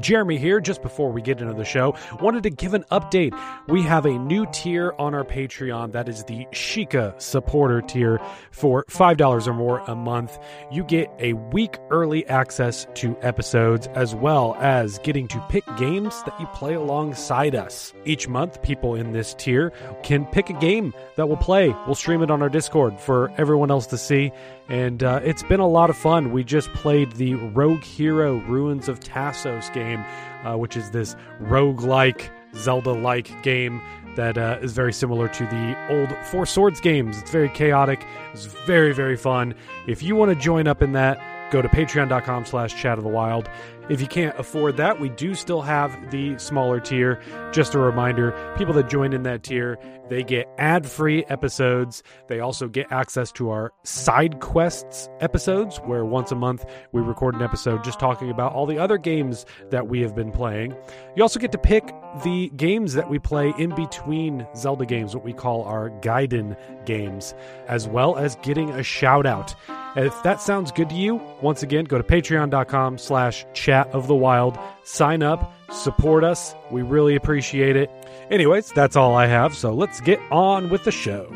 Jeremy here. Just before we get into the show, wanted to give an update. We have a new tier on our Patreon that is the Sheikah supporter tier for $5 or more a month. You get a week early access to episodes as well as getting to pick games that you play alongside us. Each month, people in this tier can pick a game that we'll play. We'll stream it on our Discord for everyone else to see and uh, it's been a lot of fun. We just played the Rogue Hero Ruins of Tasos game, uh, which is this rogue-like, Zelda-like game that uh, is very similar to the old Four Swords games. It's very chaotic. It's very, very fun. If you want to join up in that, go to patreon.com slash chat of the wild if you can't afford that we do still have the smaller tier. Just a reminder people that join in that tier they get ad-free episodes. They also get access to our side quests episodes where once a month we record an episode just talking about all the other games that we have been playing. You also get to pick the games that we play in between zelda games what we call our gaiden games as well as getting a shout out if that sounds good to you, once again, go to patreon.com slash chat of the wild, sign up, support us. We really appreciate it. Anyways, that's all I have, so let's get on with the show.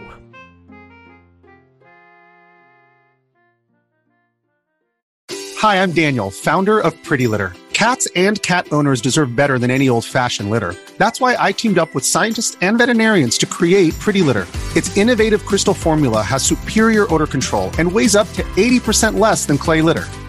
Hi, I'm Daniel, founder of Pretty Litter. Cats and cat owners deserve better than any old fashioned litter. That's why I teamed up with scientists and veterinarians to create Pretty Litter. Its innovative crystal formula has superior odor control and weighs up to 80% less than clay litter.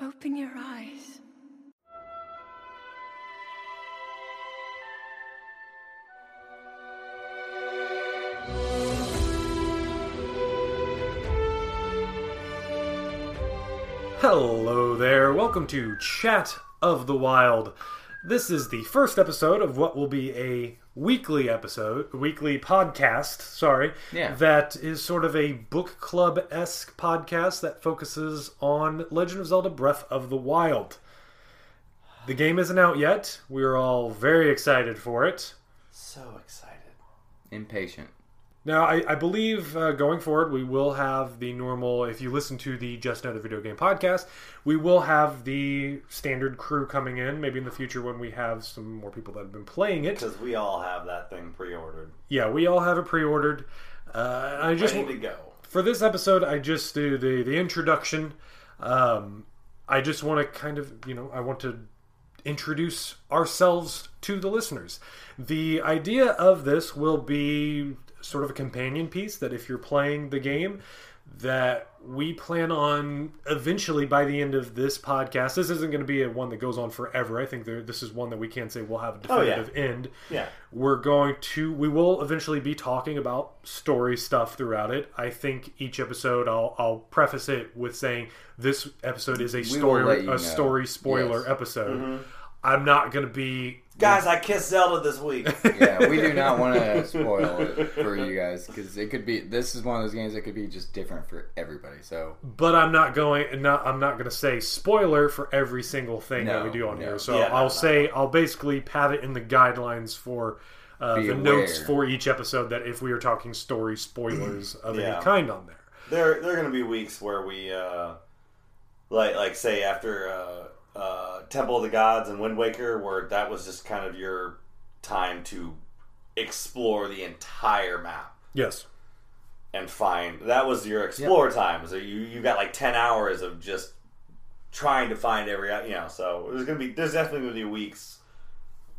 Open your eyes. Hello there. Welcome to Chat of the Wild. This is the first episode of what will be a weekly episode, weekly podcast, sorry, Yeah. that is sort of a book club esque podcast that focuses on Legend of Zelda Breath of the Wild. The game isn't out yet. We're all very excited for it. So excited. Impatient. Now, I, I believe uh, going forward, we will have the normal. If you listen to the Just Another Video Game podcast, we will have the standard crew coming in. Maybe in the future when we have some more people that have been playing it. Because we all have that thing pre-ordered. Yeah, we all have it pre-ordered. Uh, I just Ready to go. for this episode, I just do the the introduction. Um, I just want to kind of, you know, I want to introduce ourselves to the listeners. The idea of this will be sort of a companion piece that if you're playing the game that we plan on eventually by the end of this podcast this isn't going to be a one that goes on forever i think there, this is one that we can't say we'll have a Oh, yeah. definitive end Yeah. we're going to we will eventually be talking about story stuff throughout it i think each episode i'll i'll preface it with saying this episode is a will story let you know. a story spoiler Yes. episode Mm-hmm. i'm not going to be Guys, I kissed Zelda this week. Yeah, we do not want to spoil it for you guys because it could be. This is one of those games that could be just different for everybody. So but i'm not going not i'm not going to say spoiler for every single thing that we do on no. here so Yeah, i'll no, say i'll basically have it in the guidelines for uh, Be the notes for each episode that if we are talking story spoilers of Yeah. any kind on there there, there are going to be weeks where we, uh, like, like say after uh, uh, Temple of the Gods and Wind Waker, where that was just kind of your time to explore the entire map yes and find. That was your explore time. So you, you got like ten hours of just trying to find every, you know. So there's going to be, there's definitely going to be weeks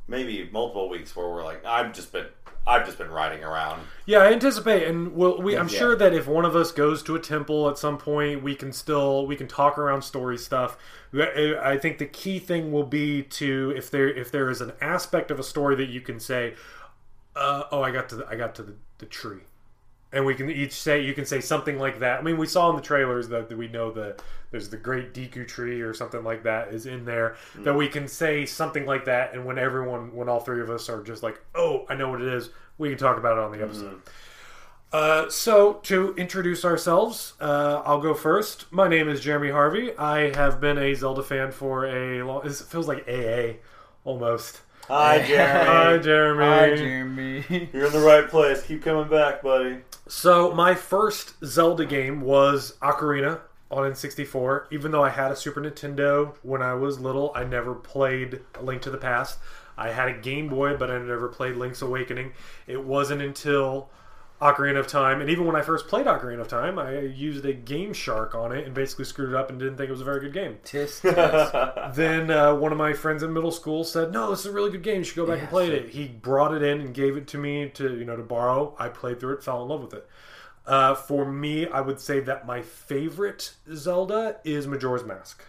maybe multiple weeks where we're like, I've just been, I've just been riding around. Yeah, I anticipate, and we'll, we, I'm Yeah. sure that if one of us goes to a temple at some point, we can still we can talk around story stuff. I I think the key thing will be to if there if there is an aspect of a story that you can say, uh, "Oh, I got to the, I got to the, the tree," and we can each say you can say something like that. I mean, we saw in the trailers that, that we know that there's the Great Deku Tree or something like that is in there. That we can say something like that, and when everyone, when all three of us are just like, "Oh, I know what it is," we can talk about it on the episode. Uh, so to introduce ourselves, uh, I'll go first. My name is Jeremy Harvey. I have been a Zelda fan for a long. It feels like AA, almost. Hi, Jeremy. Hi, Jeremy. Jeremy. Hi, Jeremy. You're in the right place. Keep coming back, buddy. So my first Zelda game was Ocarina on N64. Even though I had a Super Nintendo when I was little, I never played A Link to the Past. I had a Game Boy, but I never played Link's Awakening. It wasn't until Ocarina of Time, and even when I first played Ocarina of Time, I used a Game Shark on it and basically screwed it up and didn't think it was a very good game. Tisk, tisk. Then uh, one of my friends in middle school said, "No, this is a really good game. You should go back and play it." He brought it in and gave it to me to you know to borrow. I played through it, fell in love with it. Uh, for me, I would say that my favorite Zelda is Majora's Mask.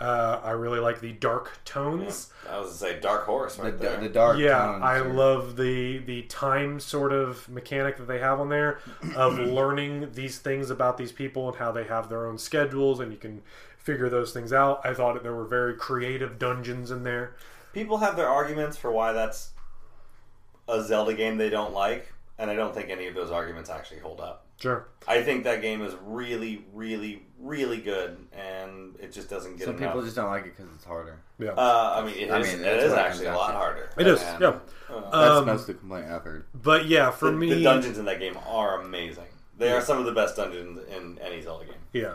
Uh, I really like the dark tones. I was to say Dark Horse the, right the, there. the dark Yeah, tones I are- love the the time sort of mechanic that they have on there of learning these things about these people and how they have their own schedules and you can figure those things out. I thought that there were very creative dungeons in there. People have their arguments for why that's a Zelda game they don't like, and I don't think any of those arguments actually hold up. Sure. I think that game is really, really, really good, and it just doesn't get Some enough. people just don't like it because it's harder. Yeah. Uh, I mean, it is, I mean, it that's is what it actually a lot harder. It is, And, yeah. uh, That's Um, most of the complaint I've heard. But yeah, for the, me, the dungeons in that game are amazing. They are some of the best dungeons in any Zelda game. yeah,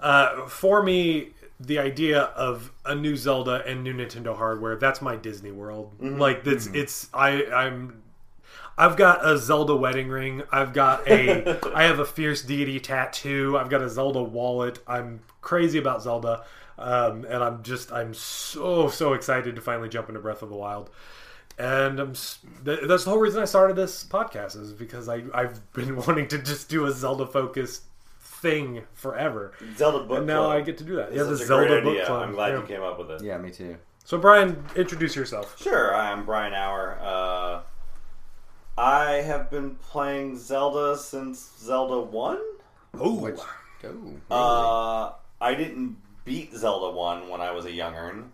uh, for me, the idea of a new Zelda and new Nintendo hardware—that's my Disney World. Like that's it's I I'm. I've got a Zelda wedding ring. I've got a I have a fierce deity tattoo. I've got a Zelda wallet. I'm crazy about Zelda, um, and I'm just I'm so so excited to finally jump into Breath of the Wild. And I'm th- that's the whole reason I started this podcast is because I I've been wanting to just do a Zelda focused thing forever. Zelda book And now Club. I get to do that. It's Yeah, the Zelda book idea. club. I'm glad Yeah. you came up with it. Yeah, me too. So Brian, introduce yourself. Sure, I'm Brian Hour. Uh, I have been playing Zelda since Zelda 1. Oh, Which, oh, really? Uh, I didn't beat Zelda 1 when I was a young'un.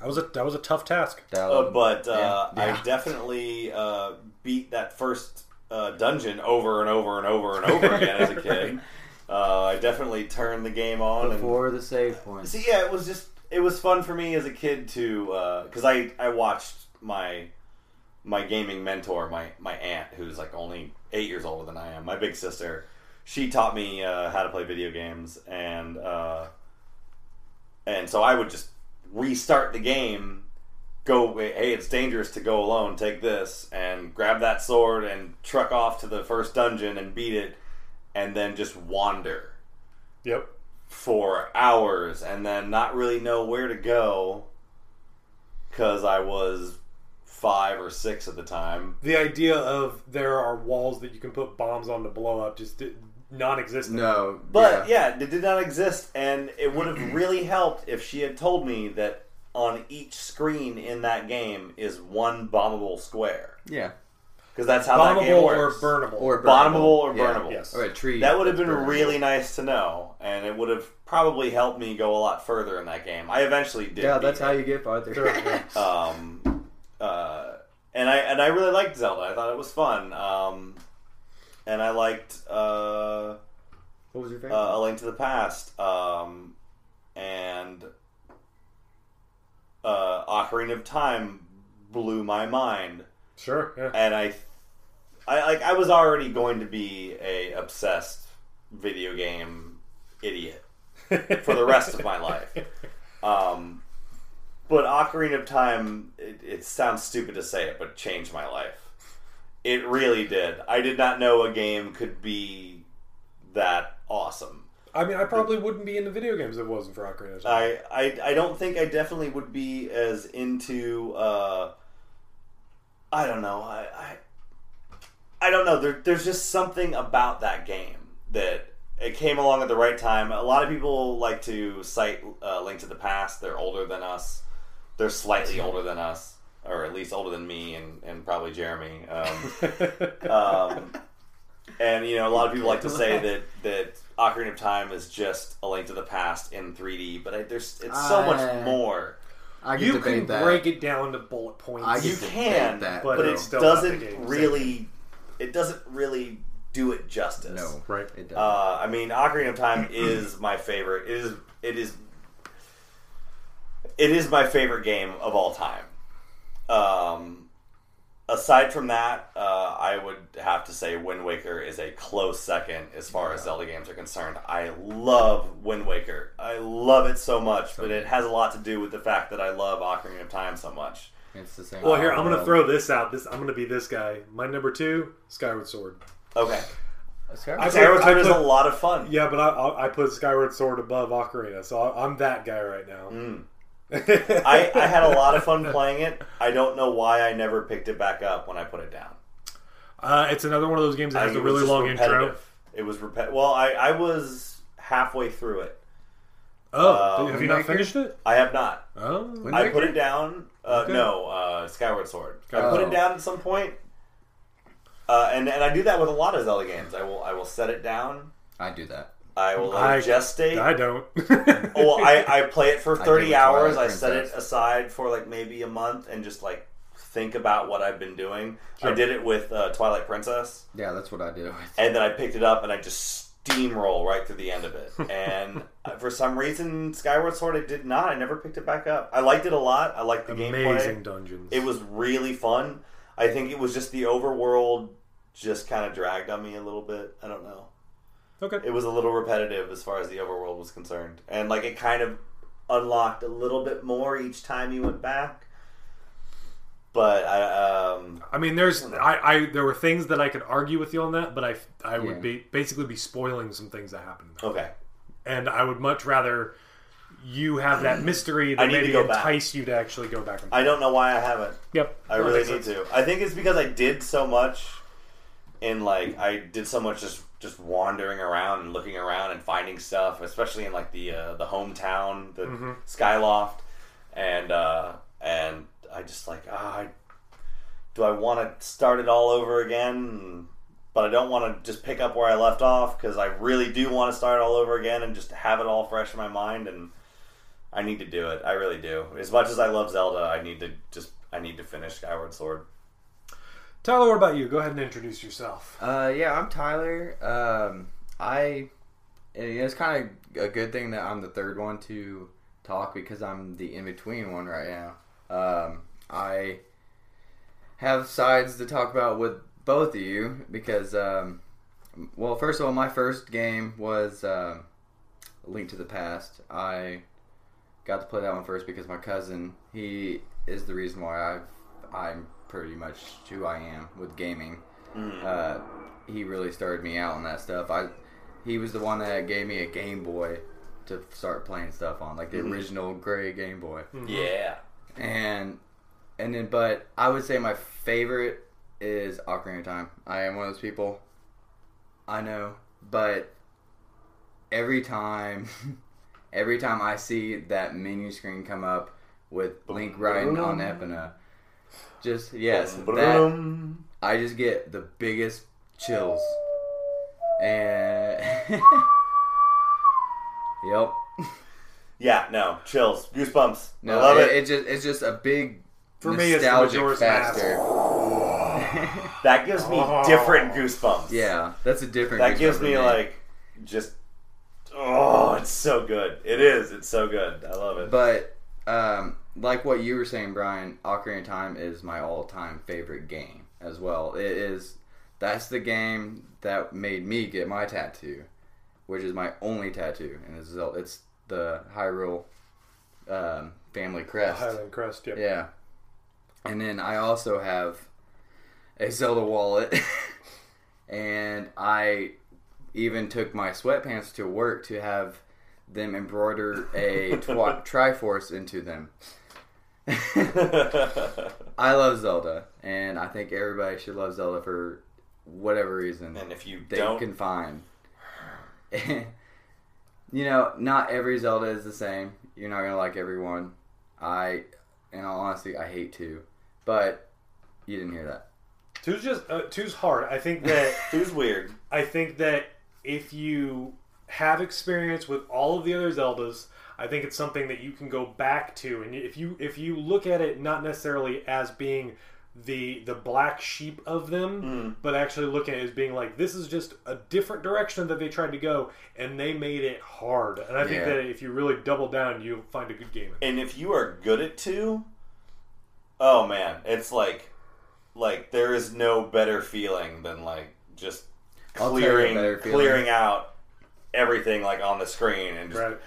that was a that was a tough task. Uh, but uh, yeah, yeah. I definitely uh, beat that first uh, dungeon over and over and over and over again as a kid. Uh, I definitely turned the game on and before the save point. See, yeah, it was just it was fun for me as a kid to because I I watched my my gaming mentor, my my aunt, who's like only eight years older than I am, my big sister. She taught me uh, how to play video games, and uh, and so I would just restart the game. Go, hey, it's dangerous to go alone. Take this and grab that sword and truck off to the first dungeon and beat it, and then just wander Yep. for hours and then not really know where to go because I was five or six at the time. The idea of there are walls that you can put bombs on to blow up just did- non-existent. No, But yeah. yeah. it did not exist, and it would have really helped if she had told me that on each screen in that game is one bombable square yeah, because that's how that game bombable or burnable. or bombable or Yeah. burnable. Yes. or a tree. That would have been burnable. really nice to know, and it would have probably helped me go a lot further in that game. I eventually did. Yeah, that's it. how you get farther. Sure, um, uh, and I and I really liked Zelda. I thought it was fun. Um, and I liked uh, what was your favorite? uh, A Link to the Past um, and uh, Ocarina of Time blew my mind. Sure. Yeah. And I, I like I was already going to be a obsessed video game idiot for the rest of my life. Um, but Ocarina of Time, it, it sounds stupid to say it, but changed my life. It really did. I did not know a game could be that awesome. I mean, I probably wouldn't be into video games if it wasn't for Ocarina of Time. I, I, I don't think I definitely would be as into uh, I don't know. I I, I don't know. There, there's just something about that game that it came along at the right time. A lot of people like to cite uh, Link to the Past. They're older than us. They're slightly older than us, or at least older than me and, and probably Jeremy. Um, um, and you know, a lot of people like to say that that Ocarina of Time is just a Link to the Past in 3D, but I, there's it's so Uh, much more. I can You debate can that. break it down to bullet points. I You can can, that, but but it still doesn't game. really. It doesn't really do it justice. no, Right. It doesn't. Uh, I mean, Ocarina of Time is my favorite. It is. It is. It is my favorite game of all time. Um, aside from that, uh, I would have to say Wind Waker is a close second as far as Zelda games are concerned. I love Wind Waker. I love it so much, but it has a lot to do with the fact that I love Ocarina of Time so much. it's the same. Well, here I'm going to Um, throw this out. This I'm going to be this guy. My number two, Skyward Sword. Okay, I Skyward Sword is a lot of fun. Yeah, but I, I I put Skyward Sword above Ocarina, so I, I'm that guy right now. Mm. I, I had a lot of fun playing it. I don't know why I never picked it back up when I put it down. Uh, it's another one of those games that I- has a it was really just long intro. repetitive. It was repet. Well, I, I was halfway through it. Oh, Um, have you not finished it? I have not. Oh, Wind I Waker? put it down. Uh, Okay. No, uh, Skyward Sword. I put it down at some point. Uh, and and I do that with a lot of Zelda games. I will I will set it down. I do that. I will let I- it gestate. I don't. well, I, I play it for 30 with hours. I set it aside for like maybe a month and just like think about what I've been doing. I did it with uh, Twilight Princess. Yeah, that's what I do. and then I picked it up and I just steamroll right through the end of it. And for some reason, Skyward Sword, I did not. I never picked it back up. I liked it a lot. I liked the game. Amazing gameplay. dungeons. It was really fun. I think it was just the overworld just kind of dragged on me a little bit. I don't know. Okay. It was a little repetitive as far as the overworld was concerned, and like it kind of unlocked a little bit more each time you went back. But I, um, I mean, there's I, I there were things that I could argue with you on that, but I I would Yeah. be basically be spoiling some things that happened, okay, and I would much rather you have that mystery I that need to maybe go back. entice you to actually go back and. I don't know why I haven't. yep, I That really need sense. to. I think it's because I did so much, and like I did so much just just wandering around and looking around and finding stuff, especially in like the uh, the hometown, the Mm-hmm. Skyloft, and uh, and I just like ah, I, do I want to start it all over again? But I don't want to just pick up where I left off because I really do want to start all over again and just have it all fresh in my mind and. I need to do it. I really do. As much as I love Zelda, I need to just I need to finish Skyward Sword. Tyler, what about you? Go ahead and introduce yourself. Uh, yeah, I'm Tyler. Um, I it's kind of a good thing that I'm the third one to talk because I'm the in between one right now. Um, I have sides to talk about with both of you because, um, well, first of all, my first game was uh, Link to the Past. I got to play that one first because my cousin he is the reason why I've I'm pretty much who I am with gaming. Mm. Uh, he really started me out on that stuff. I he was the one that gave me a Game Boy to start playing stuff on, like the mm-hmm. original gray Game Boy. Mm-hmm. Yeah. And and then, but I would say my favorite is Ocarina of Time. I am one of those people. I know, but every time, every time I see that menu screen come up with Link riding on Epona, just yes, that I just get the biggest chills. And yep. Yeah, no, chills, goosebumps. No, I love it, it. it just it's just a big For me, it's the nostalgic Majora's Mask. factor. That gives me different goosebumps. Yeah, that's a different. that gives for me like just. Oh, it's so good. It is. It's so good. I love it. But um, like what you were saying, Brian, Ocarina of Time is my all-time favorite game as well. It is. That's the game that made me get my tattoo, which is my only tattoo, and it's it's the Hyrule um, family crest. Hylian Crest. Yep. Yeah. And then I also have a Zelda wallet. and I even took my sweatpants to work to have them embroider a twi- Triforce into them. I love Zelda, and I think everybody should love Zelda for whatever reason and if you they don't, can find. you know, not every Zelda is the same. You're not gonna like everyone. I, in all honesty, I hate two, but you didn't hear that. Two's just uh, two's hard. I think that who's weird? I think that if you have experience with all of the other Zeldas, I think it's something that you can go back to, and if you if you look at it not necessarily as being the the black sheep of them, mm. but actually look at it as being like this is just a different direction that they tried to go, and they made it hard. And I think Yeah. that if you really double down, you'll find a good game. And if you are good at two, oh man, it's like like there is no better feeling than like just I'll tell you a clearing clearing out everything like on the screen and just Right.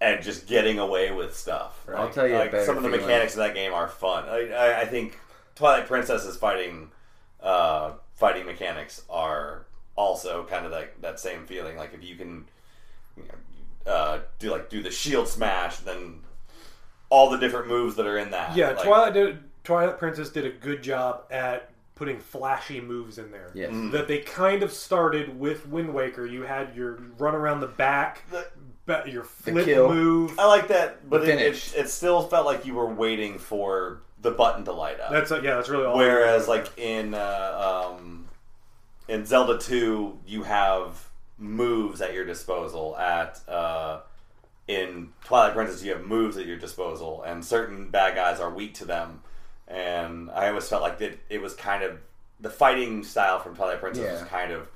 And just getting away with stuff. I'll tell you like some of the feeling. mechanics of that game are fun. I, I, I think Twilight Princess's fighting uh, fighting mechanics are also kind of like that same feeling. Like if you can you know, uh, do like do the shield smash, then all the different moves that are in that. Yeah, like, Twilight did, Twilight Princess did a good job at putting flashy moves in there. Yes. Mm. That they kind of started with Wind Waker. You had your run around the back, ba- your flip kill. move. I like that, but it, it, it still felt like you were waiting for the button to light up. That's yeah, that's really all. Whereas, like in uh, um, in Zelda Two, you have moves at your disposal. At uh, in Twilight Princess, you have moves at your disposal, and certain bad guys are weak to them. And I always felt like that it was kind of the fighting style from Twilight Princess Yeah. was kind of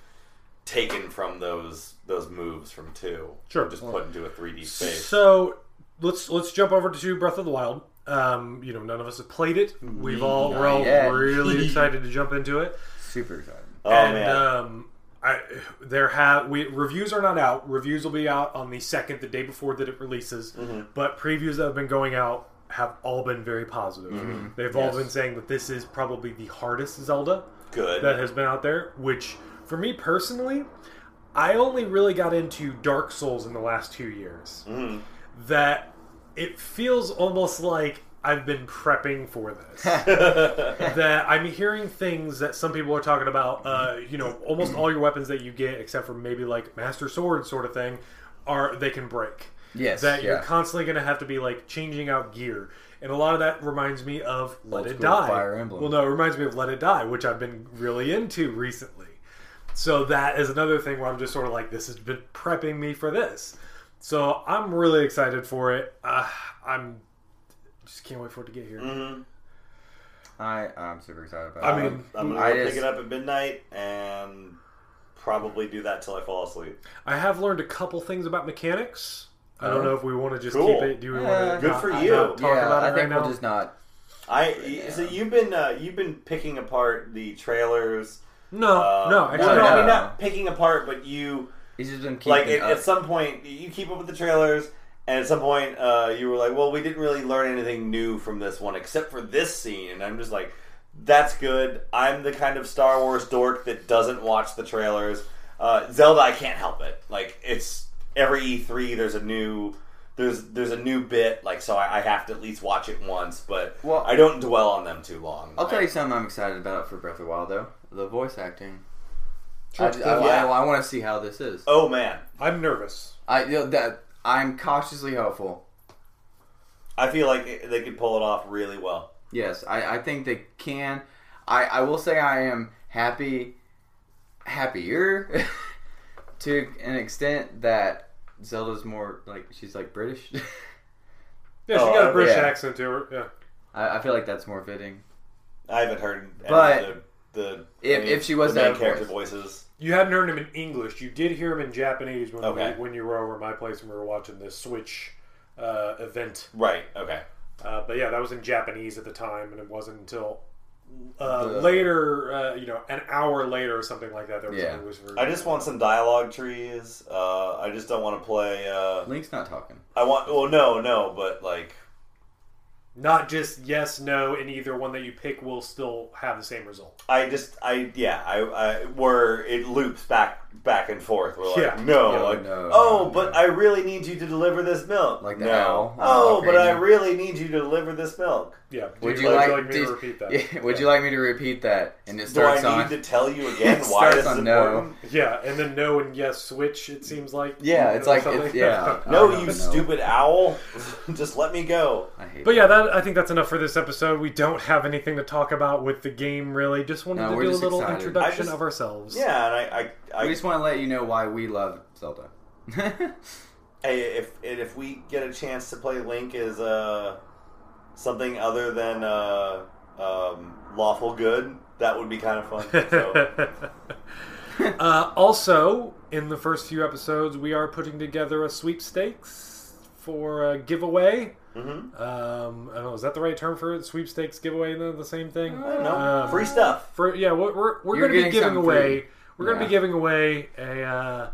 taken from those those moves from two. Sure. just put into a 3D space. So let's let's jump over to Breath of the Wild. Um, you know, none of us have played it. We've all we're all yet. really excited to jump into it. Super excited. oh and man, um, I there have we reviews are not out. Reviews will be out on the second, the day before that it releases. Mm-hmm. But previews that have been going out have all been very positive. Mm-hmm. They've all been saying that this is probably the hardest Zelda good. that has been out there. Which, for me personally, I only really got into Dark Souls in the last two years. Mm-hmm. That it feels almost like I've been prepping for this. that I'm hearing things that some people are talking about. Uh, you know, almost all your weapons that you get, except for maybe like Master Sword sort of thing, are they can break. Yes, That you're constantly going to have to be like changing out gear. And a lot of that reminds me of Let Old It Die. Fire Emblem. Well, no, it reminds me of Let It Die, which I've been really into recently. So that is another thing where I'm just sort of like, this has been prepping me for this. So I'm really excited for it. Uh, I'm just can't wait for it to get here. Mm-hmm. I I'm super excited about. I it. mean, I'm gonna I go just- pick it up at midnight and probably do that till I fall asleep. I have learned a couple things about mechanics. I don't Oh. know if we want to just Cool. keep it. Do we Yeah, want to? good for you. Talk yeah, about it I right think now. we'll just not. I so you've been uh, you've been picking apart the trailers. no, Uh, no. well, Actually, no, I no. mean not picking apart, but you He's just been keeping like at, up. at some point you keep up with the trailers, and at some point uh, you were like, "Well, we didn't really learn anything new from this one except for this scene," and I'm just like, "That's good." I'm the kind of Star Wars dork that doesn't watch the trailers. Uh, Zelda, I can't help it. Like it's every E3, there's a new. There's there's a new bit like so I, I have to at least watch it once, but Well- I don't dwell on them too long. I'll tell you something I'm excited about for Breath of the Wild though. The voice acting. I, I, oh, Yeah. I, want to see how this is. Oh man, I'm nervous. I you know, that I'm cautiously hopeful. I feel like it- they could pull it off really well. Yes, I, I think they can. I, I will say I am happy, happier to an extent that Zelda's more like she's like British. Yeah, she Oh, got a British yeah. accent to her. Yeah. I, I feel like that's more fitting. I haven't heard any But of the, the if- any if she was the to main have character voice. voices. You hadn't heard him in English. You did hear him in Japanese when Okay. we, when you were over at my place and we were watching the Switch uh, event. Right. Okay. Uh, but yeah, that was in Japanese at the time, and it wasn't until uh, The- later, uh, you know, an hour later or something like that. There was Yeah. an English. I just want some dialogue trees. Uh, I just don't want to play. Uh, Link's not talking. I want. Well, no, no, but like, Not just yes, no, and either one that you pick will still have the same result. I just, I yeah, I, I where it loops back back and forth. We're like, Yeah. no, Yeah, like, no, oh, no, but no. I really need you to deliver this milk. Like the no. owl. Oh, Oh, but I really need you to deliver this milk. Yeah. Would Do you, would like, me did- to repeat that? Yeah, would you like me to repeat that? And it starts Do starts I need on. to tell you again why starts this is on no. important? Yeah, and then no and yes switch. It seems like. Yeah, it's like something. it's, yeah. No, you know. stupid owl! Just let me go. I hate But yeah, that I think that's enough for this episode. We don't have anything to talk about with the game, really. Just wanted No, to do a little introduction of ourselves. Yeah, and I, I, I We just want to let you know why we love Zelda. Hey, if if we get a chance to play Link as uh, something other than uh, um, lawful good, that would be kind of fun. So, uh, also, in the first few episodes, we are putting together a sweepstakes for a giveaway. mhm. Um, I don't know, is that the right term for it? Sweepstakes giveaway, the, the same thing? I don't know. Um, Free stuff. For yeah, we're we're, we're going to be giving away. free. We're going to be giving away a uh,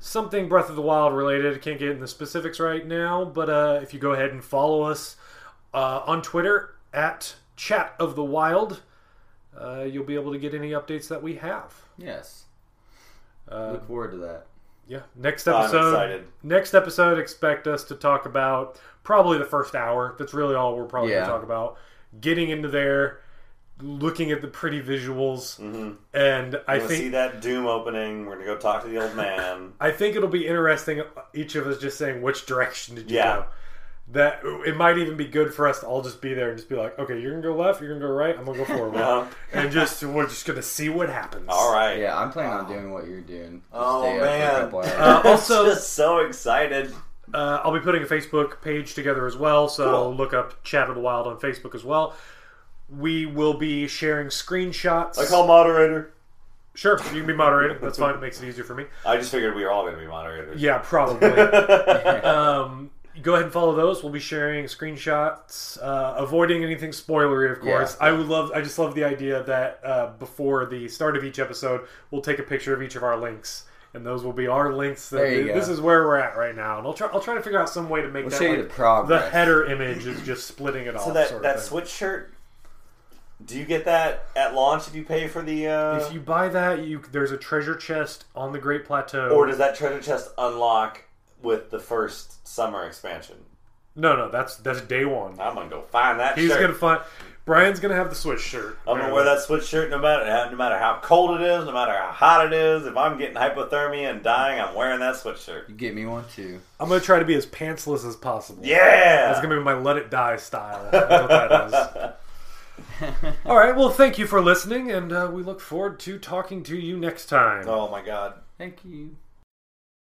something Breath of the Wild related. Can't get in the specifics right now, but uh, if you go ahead and follow us uh, on Twitter at Chat of the Wild, uh, you'll be able to get any updates that we have. yes. Uh, Look forward to that. yeah, next I'm episode. excited. Next episode, expect us to talk about probably the first hour. That's really all we're probably Yeah. going to talk about. Getting into there, looking at the pretty visuals, and I I see think that Doom opening. We're gonna go talk to the old man. I think it'll be interesting. Each of us just saying which direction did you Yeah. go. That it might even be good for us to all just be there and just be like, okay, you're gonna go left, you're gonna go right, I'm gonna go forward, Uh-huh. and just we're just gonna see what happens. All right. Yeah, I'm planning on doing what you're doing. Just Oh, stay up for a man. couple hours. Uh, also, just so excited. Uh, I'll be putting a Facebook page together as well, so Cool. look up Chat of the Wild on Facebook as well. We will be sharing screenshots. I call moderator. sure, you can be moderating. That's fine. It makes it easier for me. I just figured we were all gonna be moderators. Yeah, probably. um, go ahead and follow those. We'll be sharing screenshots, uh, avoiding anything spoilery, of course. Yeah. I would love. I just love the idea that uh, before the start of each episode, we'll take a picture of each of our links. And those will be our links. That There you this go. is where we're at right now, and I'll try. I'll try to figure out some way to make We'll that show you like, the progress. header image is just splitting it off. So that sort of that thing. switch shirt. Do you get that at launch if you pay for the? Uh, If you buy that, you there's a treasure chest on the Great Plateau. or does that treasure chest unlock with the first summer expansion? no, no, that's that's day one. I'm gonna go find that. He's shirt. gonna find. Brian's gonna have the Switch shirt. I'm gonna wear that switch shirt no matter how, no matter how cold it is, no matter how hot it is. If I'm getting hypothermia and dying, I'm wearing that switch shirt. You get me one too. I'm gonna try to be as pantsless as possible. Yeah, That's gonna be my let it die style. All right. Well, thank you for listening, and uh, we look forward to talking to you next time. Oh my god. Thank you.